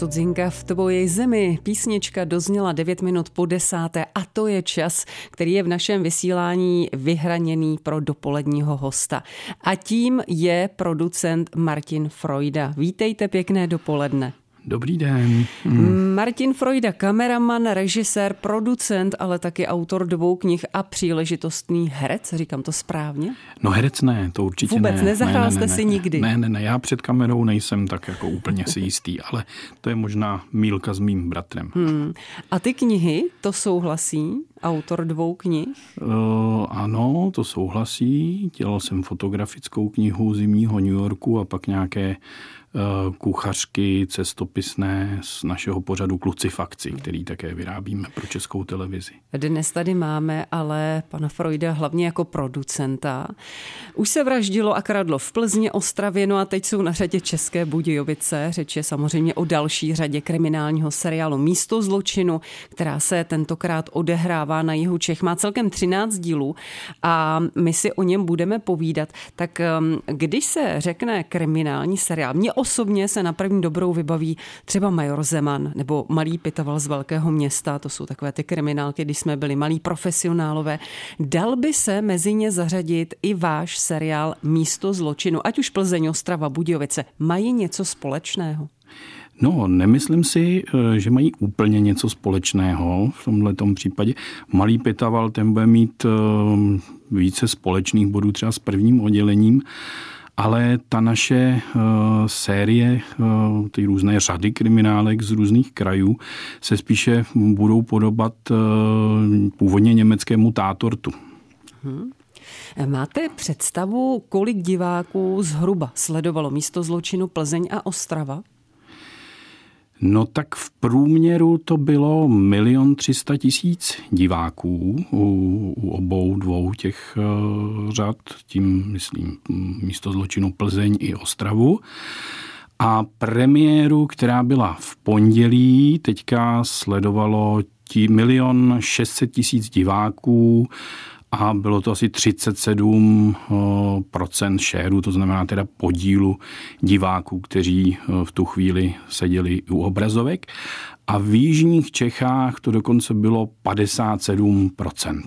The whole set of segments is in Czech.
Cudzinka v tvoji zemi. Písnička dozněla 9 minut po desáté a to je čas, který je v našem vysílání vyhraněný pro dopoledního hosta. A tím je producent Martin Freuda. Vítejte, pěkné dopoledne. Dobrý den. Hmm. Martin Freuda, kameraman, režisér, producent, ale taky autor dvou knih a příležitostný herec, říkám to správně? No herec ne, to určitě Vůbec ne. nezahrál ne, ne, jste ne, si ne, nikdy? Ne, ne, ne, já před kamerou nejsem tak jako úplně si jistý, ale to je možná mílka s mým bratrem. Hmm. A ty knihy, to souhlasí? Autor dvou knih? Uh, ano, to souhlasí. Dělal jsem fotografickou knihu Zimního New Yorku a pak nějaké kuchařky cestopisné z našeho pořadu Klucifakci, který také vyrábíme pro českou televizi. Dnes tady máme ale pana Freuda hlavně jako producenta. Už se vraždilo a kradlo v Plzni, Ostravě, no a teď jsou na řadě České Budějovice. Řeč je samozřejmě o další řadě kriminálního seriálu Místo zločinu, která se tentokrát odehrává na jihu Čech. Má celkem 13 dílů a my si o něm budeme povídat. Tak ehm, když se řekne kriminální seriál, mě osobně se na první dobrou vybaví třeba Major Zeman nebo Malý pitaval z velkého města, to jsou takové ty kriminálky, když jsme byli malí profesionálové. Dal by se mezi ně zařadit i váš seriál Místo zločinu, ať už Plzeň, Ostrava, Budějovice. Mají něco společného? No, nemyslím si, eh, že mají úplně něco společného v tomhle případě. Malý Pitaval ten bude mít eh, více společných bodů třeba s prvním oddělením, ale ta naše uh, série, uh, ty různé řady kriminálek z různých krajů se spíše budou podobat uh, původně německému tátortu. Hmm. Máte představu, kolik diváků zhruba sledovalo místo zločinu Plzeň a Ostrava? No tak v průměru to bylo milion třista tisíc diváků u, u obou dvou těch uh, řad, tím myslím místo zločinu Plzeň i Ostravu. A premiéru, která byla v pondělí, teďka sledovalo milion šestset tisíc diváků a bylo to asi 37 procent šéru, to znamená teda podílu diváků, kteří v tu chvíli seděli u obrazovek. A v jižních Čechách to dokonce bylo 57%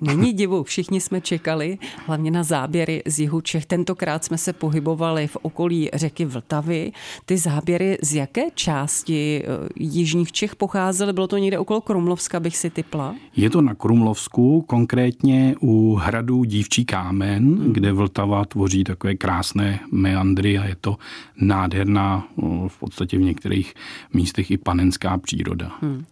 Není divu, všichni jsme čekali, hlavně na záběry z jihu Čech. Tentokrát jsme se pohybovali v okolí řeky Vltavy. Ty záběry z jaké části eh, jižních Čech pocházely? Bylo to někde okolo Krumlovska, bych si typla? Je to na Krumlovsku, konkrétně u hradu Dívčí kámen, hmm. kde Vltava tvoří takové krásné meandry a je to nádherná, v podstatě v některých místech i panenská příroda. Hmm.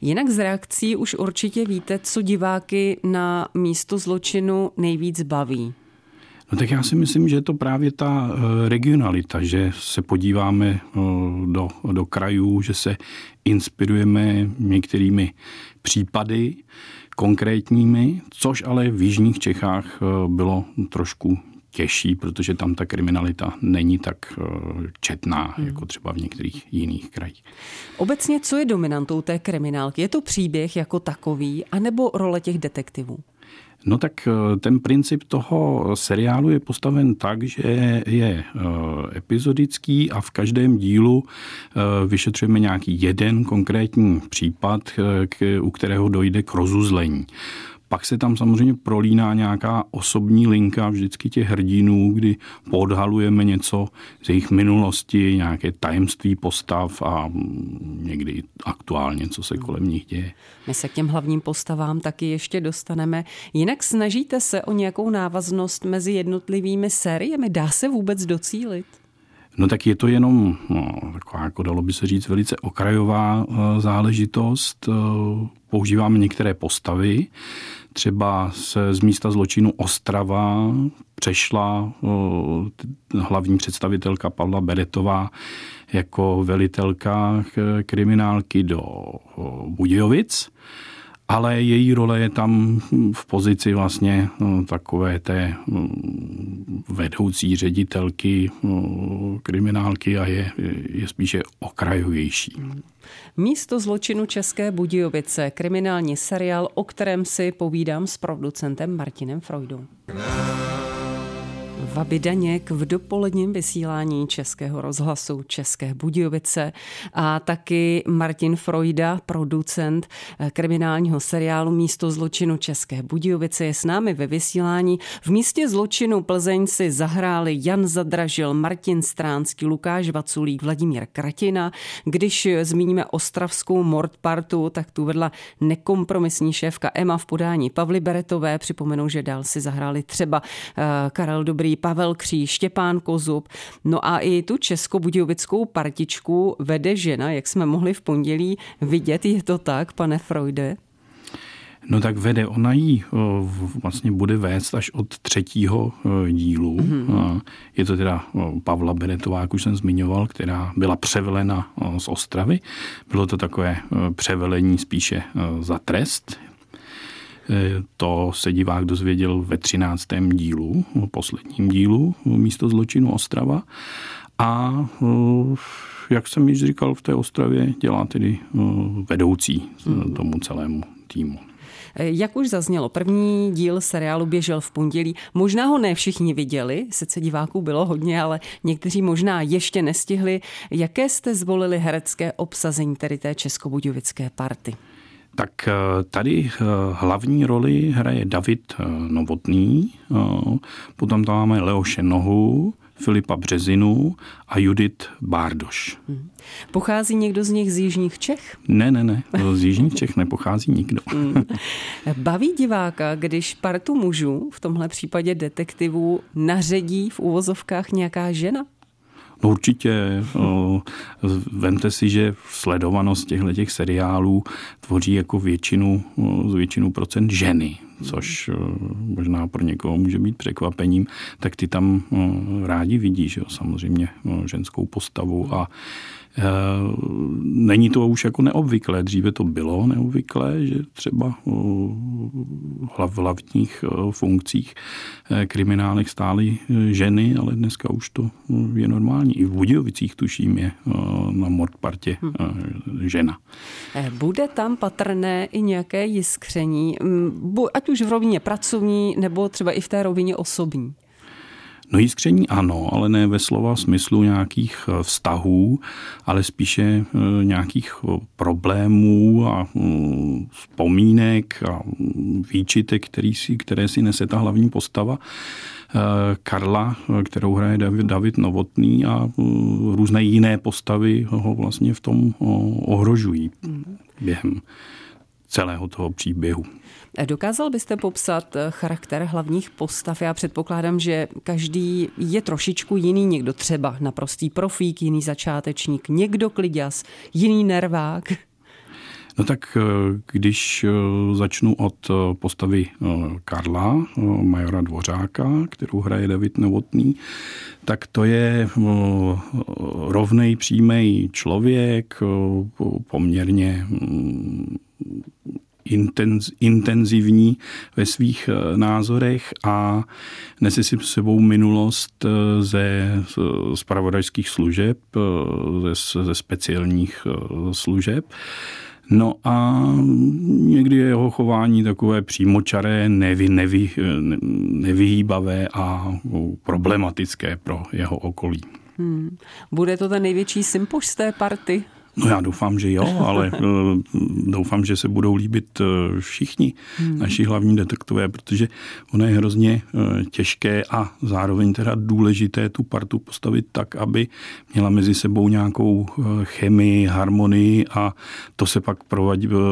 Jinak z reakcí už určitě víte, co diváky na místo zločinu nejvíc baví? No tak já si myslím, že je to právě ta eh, regionalita, že se podíváme eh, do, do krajů, že se inspirujeme některými případy konkrétními, což ale v jižních Čechách eh, bylo trošku těžší, protože tam ta kriminalita není tak četná, hmm. jako třeba v některých jiných krajích. Obecně, co je dominantou té kriminálky? Je to příběh jako takový, anebo role těch detektivů? No tak eh, ten princip toho seriálu je postaven tak, že je eh, epizodický a v každém dílu eh, vyšetřujeme nějaký jeden konkrétní případ, u kterého dojde k rozuzlení. Pak se tam samozřejmě prolíná nějaká osobní linka vždycky těch hrdinů, kdy podhalujeme něco z jejich minulosti, nějaké tajemství postav a někdy aktuálně, co se kolem nich děje. My se k těm hlavním postavám taky ještě dostaneme. Jinak snažíte se o nějakou návaznost mezi jednotlivými sériemi? Dá se vůbec docílit? No tak je to jenom, no, taková, jako dalo by se říct, velice okrajová uh, záležitost. Uh, používáme některé postavy, třeba se z místa zločinu Ostrava přešla hlavní představitelka Pavla Beretová jako velitelka kriminálky do Budějovic ale její role je tam v pozici vlastně no, takové té no, vedoucí ředitelky no, kriminálky a je, je spíše okrajovější. Místo zločinu České Budějovice, kriminální seriál, o kterém si povídám s producentem Martinem Freudou. Vaby Daněk v dopoledním vysílání Českého rozhlasu České Budějovice a taky Martin Freuda, producent kriminálního seriálu Místo zločinu České Budějovice je s námi ve vysílání. V místě zločinu Plzeň si zahráli Jan Zadražil, Martin Stránský, Lukáš Vaculík, Vladimír Kratina. Když zmíníme ostravskou Mordpartu, tak tu vedla nekompromisní šéfka Emma v podání Pavly Beretové. Připomenu, že dál si zahráli třeba eh, Karel Dobrý, Pavel Kříž, Štěpán Kozub. No a i tu českobudějovickou partičku vede žena, jak jsme mohli v pondělí vidět. Je to tak, pane Freude? No tak vede, ona jí vlastně bude vést až od třetího dílu. Mm-hmm. Je to teda Pavla Beretová, jak už jsem zmiňoval, která byla převelena z Ostravy. Bylo to takové převelení spíše za trest. To se divák dozvěděl ve třináctém dílu, posledním dílu místo zločinu Ostrava. A jak jsem již říkal, v té Ostravě dělá tedy vedoucí mhm. tomu celému týmu. Jak už zaznělo, první díl seriálu běžel v pondělí. Možná ho ne všichni viděli, sice diváků bylo hodně, ale někteří možná ještě nestihli. Jaké jste zvolili herecké obsazení tedy té českobudějovické party? Tak eh, tady eh, hlavní roli hraje David eh, Novotný, potom tam máme Leoše Nohu, Filipa Březinu a Judit Bárdoš. Hmm. Pochází někdo z nich z Jižních Čech? Ne, ne, ne. Z Jižních Čech nepochází nikdo. Hmm. Baví diváka, když partu mužů, v tomhle případě detektivů, naředí v uvozovkách nějaká žena? No určitě. Vemte si, že sledovanost těchto těch seriálů tvoří jako většinu, většinu procent ženy, což možná pro někoho může být překvapením, tak ty tam rádi vidí, že jo, samozřejmě ženskou postavu a není to už jako neobvyklé. Dříve to bylo neobvyklé, že třeba v hlavních eh, funkcích eh, kriminálech stály ženy, ale dneska už to je normální. I v Budějovicích tuším je na Mordpartě hm. žena. Bude tam patrné i nějaké jiskření, ať už v rovině pracovní, nebo třeba i v té rovině osobní? No jiskření ano, ale ne ve slova smyslu nějakých eh, vztahů, ale spíše eh, nějakých eh, problémů a mm, vzpomínek a mm, výčitek, který si, které si nese ta hlavní postava. Karla, kterou hraje David, Novotný a různé jiné postavy ho vlastně v tom ohrožují během celého toho příběhu. Dokázal byste popsat eh, charakter hlavních postav? Já předpokládám, že každý je trošičku jiný, někdo třeba naprostý profík, jiný začátečník, někdo kliděs, jiný nervák. No tak eh, když eh, začnu od postavy Karla, majora Dvořáka, kterou hraje David Novotný, tak to je rovnej, přímý člověk, poměrně mm, intenz, intenzivní ve svých eh, názorech a nese si sebou minulost eh, ze spravodajských služeb, eh, ze, ze speciálních služeb. No a někdy je jeho chování takové přímočaré, nevy, nevy, nevyhýbavé a problematické pro jeho okolí. Hmm. Bude to ten největší sympoš z té party? No já doufám, že jo, ale eh, doufám, že se budou líbit eh, všichni hmm. naši hlavní detektové, protože ono je hrozně eh, těžké a zároveň teda důležité tu partu postavit tak, aby měla mezi sebou nějakou chemii, harmonii a to se pak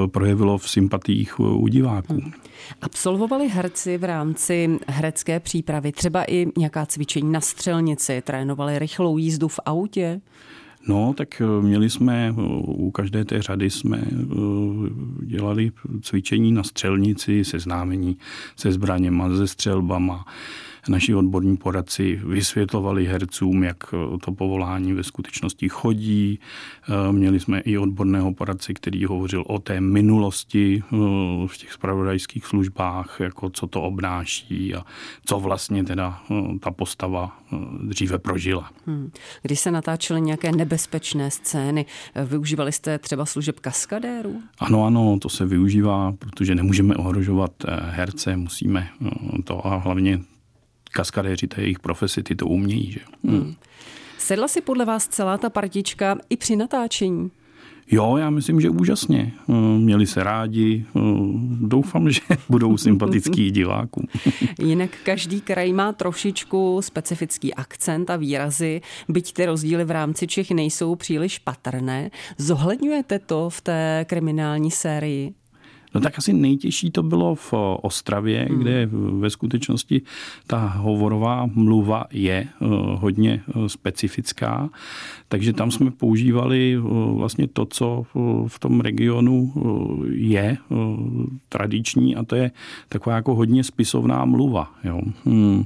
projevilo v sympatiích u diváků. Hmm. Absolvovali herci v rámci herecké přípravy třeba i nějaká cvičení na střelnici, trénovali rychlou jízdu v autě? No, tak eh, měli jsme, eh, u každé té řady jsme eh, dělali cvičení na střelnici, seznámení se zbraněma, se střelbama, naši odborní poradci vysvětlovali hercům, jak to povolání ve skutečnosti chodí. Eh, měli jsme i odborného poradce, který hovořil o té minulosti eh, v těch spravodajských službách, jako co to obnáší a co vlastně teda eh, ta postava dříve prožila. Hmm. Když se natáčely nějaké nebezpečné scény, využívali jste třeba služeb kaskadérů? Ano, ano, to se využívá, protože nemůžeme ohrožovat herce, musíme to a hlavně kaskadéři, to je jejich profesi, ty to umějí. Že? Hmm. Sedla si podle vás celá ta partička i při natáčení? Jo, já myslím, že úžasně. Eh, měli se rádi. Eh, doufám, že budou sympatický divákům. Jinak každý kraj má trošičku specifický akcent a výrazy, byť ty rozdíly v rámci Čech nejsou příliš patrné. Zohledňujete to v té kriminální sérii? No tak asi nejtěžší to bylo v Ostravě, hmm. kde ve skutečnosti ta hovorová mluva je eh, hodně eh, specifická. Takže tam jsme používali eh, vlastně to, co v tom regionu je tradiční a to je taková jako hodně spisovná mluva. Jo. Hmm.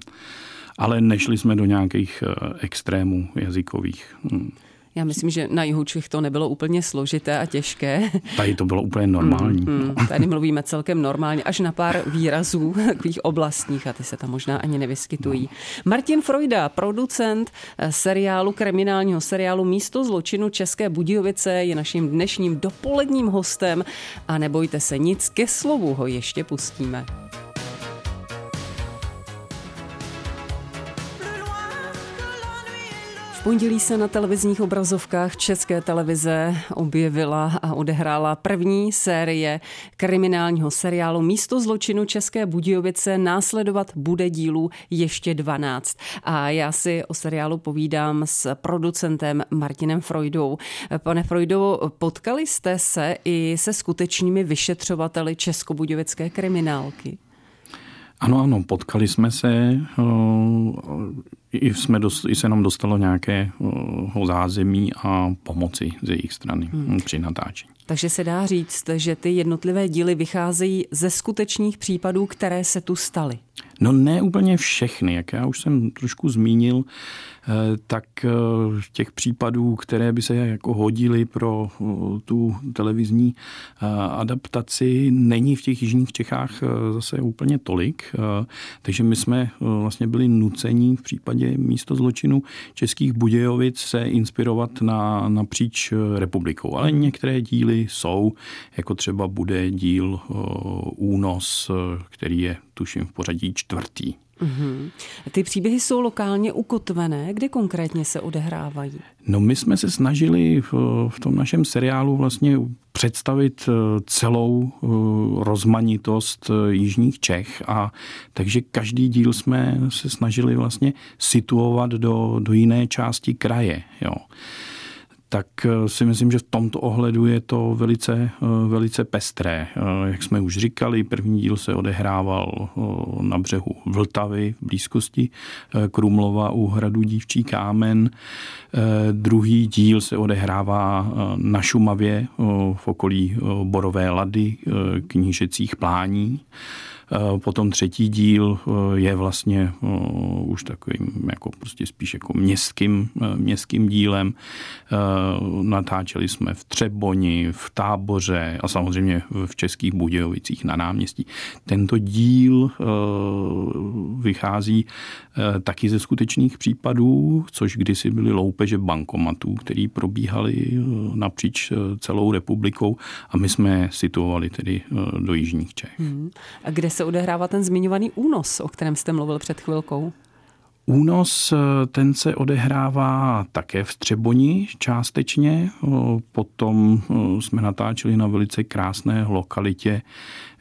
Ale nešli jsme do nějakých extrémů jazykových. Hmm. Já myslím, že na jihu Čech to nebylo úplně složité a těžké. Tady to bylo úplně normální. Mm, mm, tady mluvíme celkem normálně, až na pár výrazů takových oblastních a ty se tam možná ani nevyskytují. No. Martin Freuda, producent eh, seriálu, kriminálního seriálu Místo zločinu České Budějovice je naším dnešním dopoledním hostem a nebojte se nic, ke slovu ho ještě pustíme. Pondělí se na televizních obrazovkách České televize objevila a odehrála první série kriminálního seriálu Místo zločinu České Budějovice. Následovat bude dílů ještě 12. A já si o seriálu povídám s producentem Martinem Freudou. Pane Freudo, potkali jste se i se skutečnými vyšetřovateli Českobudějovické kriminálky? Ano, ano, potkali jsme se, i, jsme dost, i se nám dostalo nějakého zázemí a pomoci z jejich strany hmm. při natáčení. Takže se dá říct, že ty jednotlivé díly vycházejí ze skutečných případů, které se tu staly. No ne úplně všechny, jak já už jsem trošku zmínil, tak eh, těch případů, které by se jako hodily pro eh, tu televizní adaptaci, není v těch jižních Čechách zase úplně tolik. Takže my jsme vlastně byli nuceni v případě místo zločinu českých Budějovic se inspirovat na, napříč republikou. Ale některé díly jsou, jako třeba bude díl Únos, který je tuším v pořadí čtvrtý. Mm-hmm. Ty příběhy jsou lokálně ukotvené. Kde konkrétně se odehrávají? No my jsme se snažili v, v tom našem seriálu vlastně představit eh, celou eh, rozmanitost eh, jižních Čech a takže každý díl jsme se snažili vlastně situovat do, do jiné části kraje. Jo tak eh, si myslím, že v tomto ohledu je to velice, eh, velice pestré. Eh, jak jsme už říkali, první díl se odehrával na břehu Vltavy v blízkosti Krumlova u hradu Dívčí kámen. Druhý díl se odehrává na Šumavě v okolí Borové lady, knížecích plání. Potom třetí díl eh, je vlastně eh, už takovým jako prostě spíš jako městským, městským dílem. Natáčeli jsme v Třeboni, v Táboře a samozřejmě v Českých Budějovicích na náměstí. Tento díl vychází taky ze skutečných případů, což kdysi byly loupeže bankomatů, které probíhaly napříč celou republikou a my jsme situovali tedy do Jižních Čech. Hmm. A kde se odehrává ten zmiňovaný únos, o kterém jste mluvil před chvilkou? Únos eh, ten se odehrává také v Třeboni částečně. Potom jsme natáčeli na velice krásné lokalitě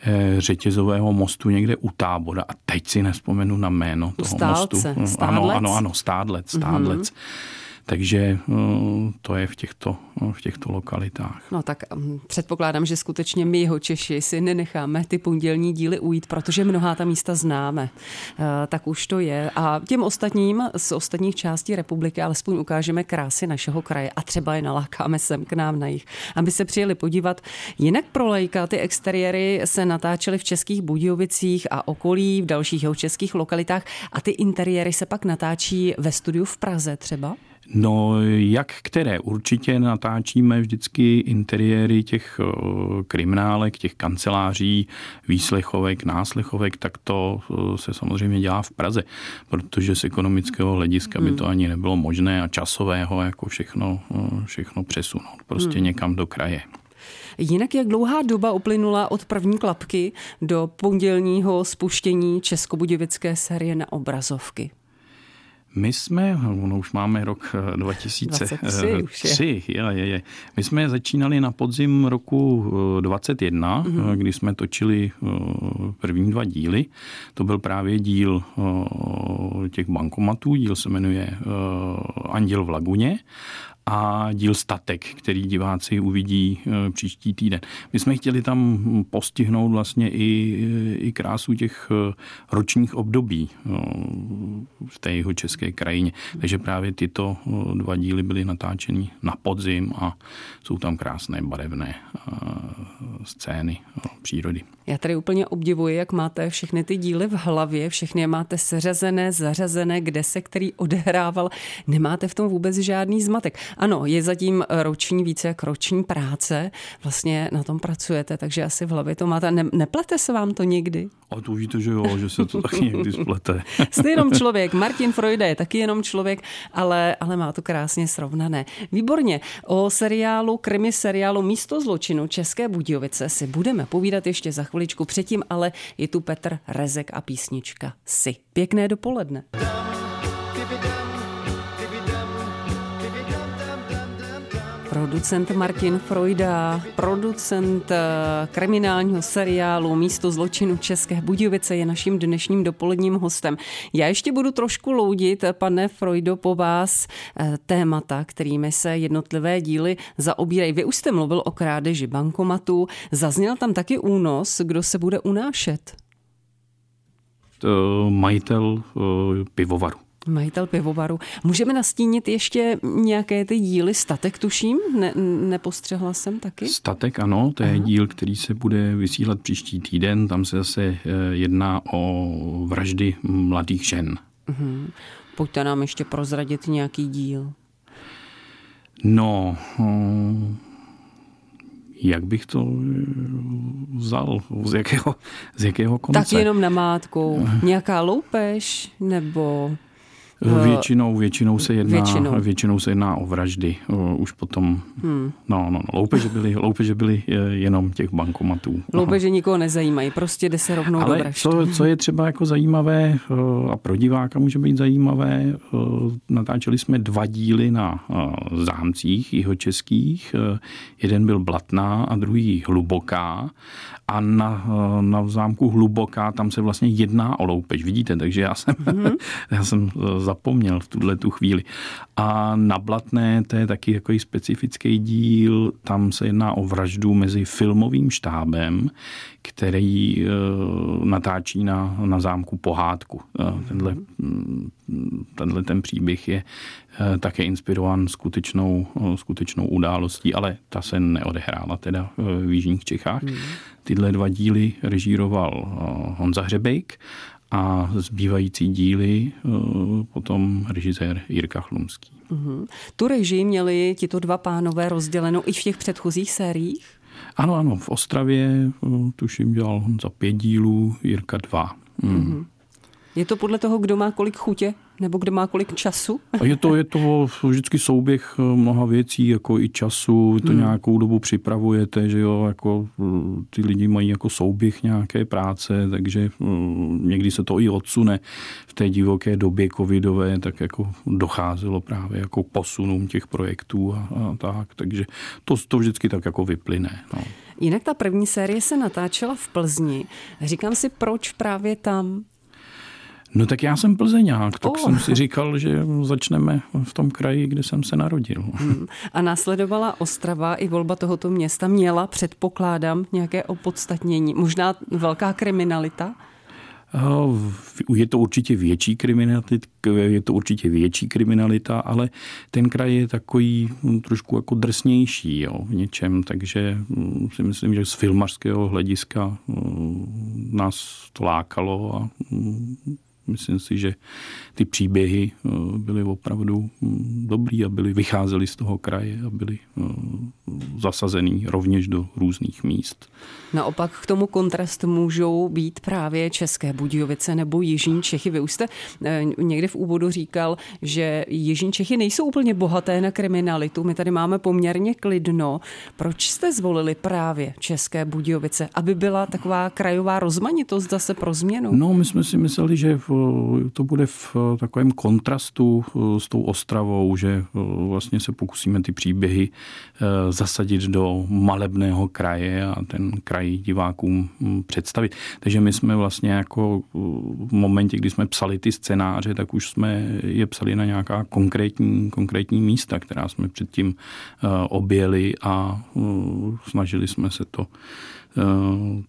eh, řetězového mostu někde u tábora. A teď si nespomenu na jméno toho Stálce. mostu. Stádlec? Ano, ano, ano, Stádlec. Stádlec. Mm-hmm. Takže eh, to je v těchto, v těchto lokalitách. No tak mm, předpokládám, že skutečně my jeho Češi si nenecháme ty pondělní díly ujít, protože mnohá ta místa známe. Eh, tak už to je. A těm ostatním z ostatních částí republiky alespoň ukážeme krásy našeho kraje a třeba je nalákáme sem k nám na jich, aby se přijeli podívat. Jinak pro lejka ty exteriéry se natáčely v Českých Budějovicích a okolí, v dalších jeho českých lokalitách a ty interiéry se pak natáčí ve studiu v Praze třeba? No, jak které? Určitě natáčíme vždycky interiéry těch eh, kriminálek, těch kanceláří, výslechovek, náslechovek, tak to eh, se samozřejmě dělá v Praze, protože z ekonomického hlediska by to hmm. ani nebylo možné a časového jako všechno, eh, všechno přesunout prostě hmm. někam do kraje. Jinak jak dlouhá doba uplynula od první klapky do pondělního spuštění Českobudějovické série na obrazovky? My jsme, no už máme rok 2003, je. Je, je. my jsme začínali na podzim roku 21, mm-hmm. kdy jsme točili eh, první dva díly. To byl právě díl eh, těch bankomatů, díl se jmenuje eh, Anděl v laguně a díl Statek, který diváci uvidí e, příští týden. My jsme chtěli tam postihnout vlastně i, i krásu těch e, ročních období e, v té jeho české krajině. Takže právě tyto dva díly byly natáčeny na podzim a jsou tam krásné barevné scény přírody. Já tady úplně obdivuji, jak máte všechny ty díly v hlavě, všechny je máte seřazené, zařazené, kde se který odehrával. Nemáte v tom vůbec žádný zmatek. Ano, je zatím roční, více jak roční práce, vlastně na tom pracujete, takže asi v hlavě to máte. Ne, neplete se vám to někdy? A to víte, že jo, že se to taky někdy splete. Jste jenom člověk. Martin Freude je taky jenom člověk, ale, ale má to krásně srovnané. Výborně. O seriálu, krimi seriálu Místo zločinu České Budějovice si budeme povídat ještě za chviličku. Předtím ale je tu Petr Rezek a písnička Si. Pěkné dopoledne. Producent Martin Freuda, producent eh, kriminálního seriálu Místo zločinu České Budějovice je naším dnešním dopoledním hostem. Já ještě budu trošku loudit, pane Freudo, po vás eh, témata, kterými se jednotlivé díly zaobírají. Vy už jste mluvil o krádeži bankomatu, zazněl tam taky únos, kdo se bude unášet? Majitel eh, pivovaru. Majitel pivovaru. Můžeme nastínit ještě nějaké ty díly Statek, tuším? Ne, nepostřehla jsem taky? Statek, ano, to je Aha. díl, který se bude vysílat příští týden. Tam se zase eh, jedná o vraždy mladých žen. Uh-huh. Pojďte nám ještě prozradit nějaký díl. No, hm, jak bych to eh, vzal, z jakého, z jakého konce? Tak jenom na mátku. Nějaká loupež nebo Eh, většinou, většinou, se jedná, většinou. většinou se jedná o vraždy. Už potom, hmm. no, no, no loupeže byly, loupeže byly eh, jenom těch bankomatů. Loupeže nikoho nezajímají, prostě jde se rovnou Ale do vražd. Co, co je třeba jako zajímavé eh, a pro diváka může být zajímavé, natáčeli jsme dva díly na zámcích jeho českých. Jeden byl Blatná a druhý Hluboká a na, na zámku Hluboká tam se vlastně jedná o loupež, vidíte, takže já jsem, mm-hmm. já jsem zapomněl v tuhle tu chvíli. A na Blatné, to je taky jako specifický díl, tam se jedná o vraždu mezi filmovým štábem, který uh, natáčí na, na zámku pohádku. Uh, tenhle, mm, tenhle ten příběh je uh, také inspirován skutečnou, skutečnou událostí, ale ta se neodehrála teda v Jižních Čechách. Mm. Tyhle dva díly režíroval Honza Hřebejk a zbývající díly potom režisér Jirka Chlumský. Mm-hmm. Tu režii měli tito dva pánové rozdělenou i v těch předchozích sériích? Ano, ano, v Ostravě tuším dělal za pět dílů, Jirka dva. Mm. Mm-hmm. Je to podle toho, kdo má kolik chutě? Nebo kdo má kolik času? A je to, je to vždycky souběh eh, mnoha věcí, jako i času, to hmm. nějakou dobu připravujete, že jo, jako eh, ty lidi mají jako souběh nějaké práce, takže eh, někdy se to i odsune v té divoké době covidové, tak jako docházelo právě jako k posunům těch projektů a, a tak, takže to, to vždycky tak jako vyplyne. No. Jinak ta první série se natáčela v Plzni. Říkám si, proč právě tam? No tak já jsem plzeňák, tak oh. jsem si říkal, že začneme v tom kraji, kde jsem se narodil. Hmm. A následovala Ostrava i volba tohoto města měla, předpokládám, nějaké opodstatnění. Možná velká kriminalita? Je to určitě větší kriminalita, je to určitě větší kriminalita, ale ten kraj je takový hm, trošku jako drsnější jo, v něčem, takže hm, si myslím, že z filmařského hlediska hm, nás to lákalo a Myslím si, že ty příběhy eh, byly opravdu hm, dobrý a byly, vycházely z toho kraje a byly eh, zasazený rovněž do různých míst. Naopak k tomu kontrastu můžou být právě České Budějovice nebo Jižní Čechy. Vy už jste eh, někde v úvodu říkal, že Jižní Čechy nejsou úplně bohaté na kriminalitu. My tady máme poměrně klidno. Proč jste zvolili právě České Budějovice? Aby byla taková krajová rozmanitost zase pro změnu? No, my jsme si mysleli, že to bude v takovém kontrastu eh, s tou Ostravou, že eh, vlastně se pokusíme ty příběhy zasadit do malebného kraje a ten kraj divákům hm, představit. Takže my jsme vlastně jako v momentě, kdy jsme psali ty scénáře, tak už jsme je psali na nějaká konkrétní, konkrétní místa, která jsme předtím eh, objeli a eh, snažili jsme se to eh,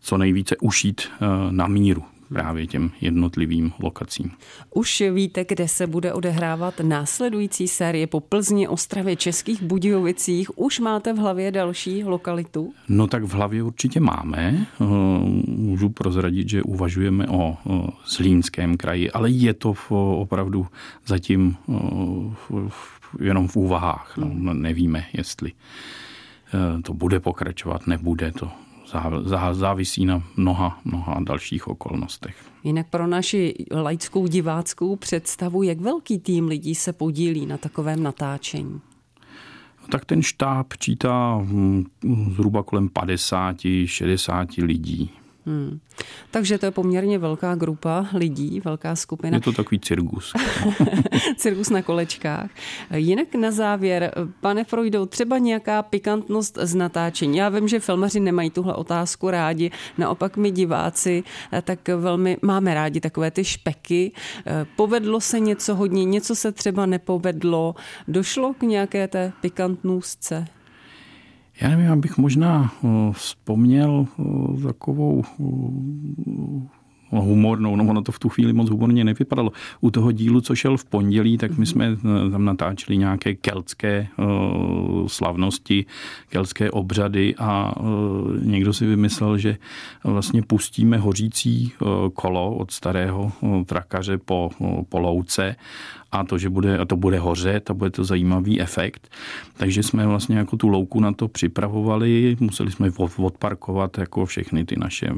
co nejvíce ušít na míru právě těm jednotlivým lokacím. Už víte, kde se bude odehrávat následující série po Plzni, Ostravě, Českých Budějovicích? Už máte v hlavě další lokalitu? No tak v hlavě určitě máme. Eh, můžu prozradit, že uvažujeme o Zlínském kraji, ale je to opravdu zatím eh, jenom v úvahách. No, hmm. nevíme, jestli eh, to bude pokračovat, nebude to závisí na mnoha, mnoha dalších okolnostech. Jinak pro naši laickou diváckou představu, jak velký tým lidí se podílí na takovém natáčení? Tak ten štáb čítá hm, zhruba kolem 50-60 lidí. Hmm. Takže to je poměrně velká grupa lidí, velká skupina. Je to takový cirkus. cirkus na kolečkách. Jinak na závěr, pane Freudo, třeba nějaká pikantnost z natáčení. Já vím, že filmaři nemají tuhle otázku rádi, naopak my diváci tak velmi máme rádi takové ty špeky. Povedlo se něco hodně, něco se třeba nepovedlo. Došlo k nějaké té pikantnůstce? Já nevím, abych možná eh, vzpomněl eh, takovou eh, No, humornou, no ono to v tu chvíli moc humorně nevypadalo. U toho dílu, co šel v pondělí, tak my mhm. jsme tam natáčeli nějaké keltské uh, slavnosti, keltské obřady a uh, někdo si vymyslel, že vlastně pustíme hořící uh, kolo od starého trakaře po, po louce a to, že bude, a to bude hořet a bude to zajímavý efekt. Takže jsme vlastně jako tu louku na to připravovali, museli jsme odparkovat jako všechny ty naše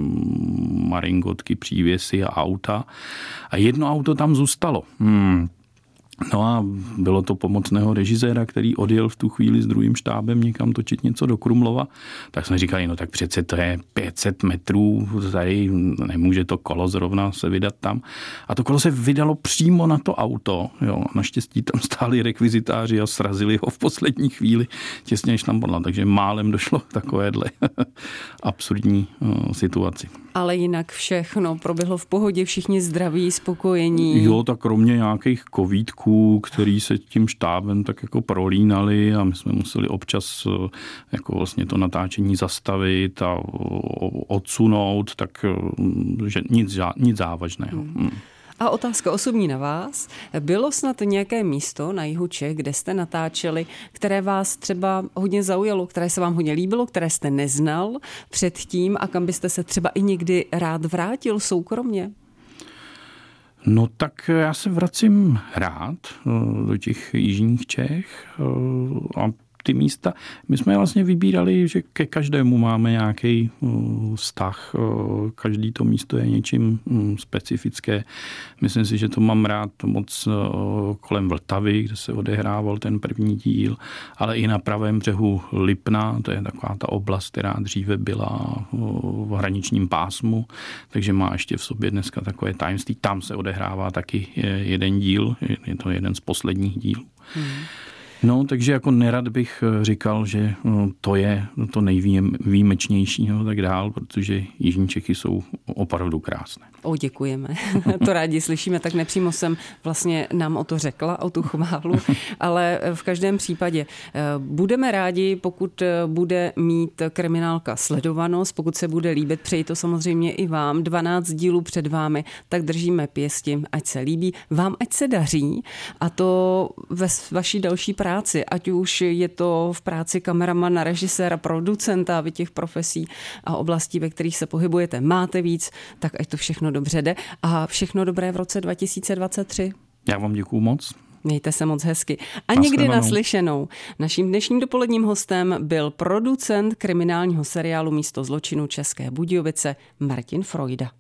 maringotky, přívěsy a auta. A jedno auto tam zůstalo. Hmm. No a bylo to pomocného režiséra, který odjel v tu chvíli s druhým štábem někam točit něco do Krumlova. Tak jsme říkali, no tak přece to je 500 metrů, tady nemůže to kolo zrovna se vydat tam. A to kolo se vydalo přímo na to auto. Jo. Naštěstí tam stáli rekvizitáři a srazili ho v poslední chvíli, těsně než tam padla. Takže málem došlo k takovéhle absurdní uh, situaci ale jinak všechno proběhlo v pohodě, všichni zdraví, spokojení. Jo, tak kromě nějakých kovítků, který se tím štábem tak jako prolínali a my jsme museli občas eh, jako vlastně to natáčení zastavit a odsunout, tak eh, že nic, nic závažného. Hmm. hmm. A otázka osobní na vás. Bylo snad nějaké místo na jihu Čech, kde jste natáčeli, které vás třeba hodně zaujalo, které se vám hodně líbilo, které jste neznal předtím a kam byste se třeba i někdy rád vrátil soukromně? No tak já se vracím rád eh, do těch jižních Čech eh, a ty místa. My jsme vlastně vybírali, že ke každému máme nějaký uh, vztah. Uh, každý to místo je něčím mm, specifické. Myslím si, že to mám rád moc uh, kolem Vltavy, kde se odehrával ten první díl, ale i na pravém břehu Lipna, to je taková ta oblast, která dříve byla v hraničním pásmu, takže má ještě v sobě dneska takové tajemství. Tam se odehrává taky jeden díl, je to jeden z posledních dílů. Hmm. No, takže jako nerad bych eh, říkal, že no, to je to nejvýjimečnější a tak dál, protože Jižní Čechy jsou opravdu krásné. O, děkujeme. to rádi slyšíme, tak nepřímo jsem vlastně nám o to řekla, o tu chválu, ale v každém případě eh, budeme rádi, pokud eh, bude mít kriminálka sledovanost, pokud se bude líbit, přeji to samozřejmě i vám, 12 dílů před vámi, tak držíme pěsti, ať se líbí, vám ať se daří a to ve vaší další práci, ať už je to v práci kameramana, režiséra, producenta, vy těch profesí a oblastí, ve kterých se pohybujete, máte víc, tak ať to všechno dobře jde a všechno dobré v roce 2023. Já vám děkuju moc. Mějte se moc hezky. A někdy naslyšenou. Naším dnešním dopoledním hostem byl producent kriminálního seriálu Místo zločinu České Budějovice Martin Freuda.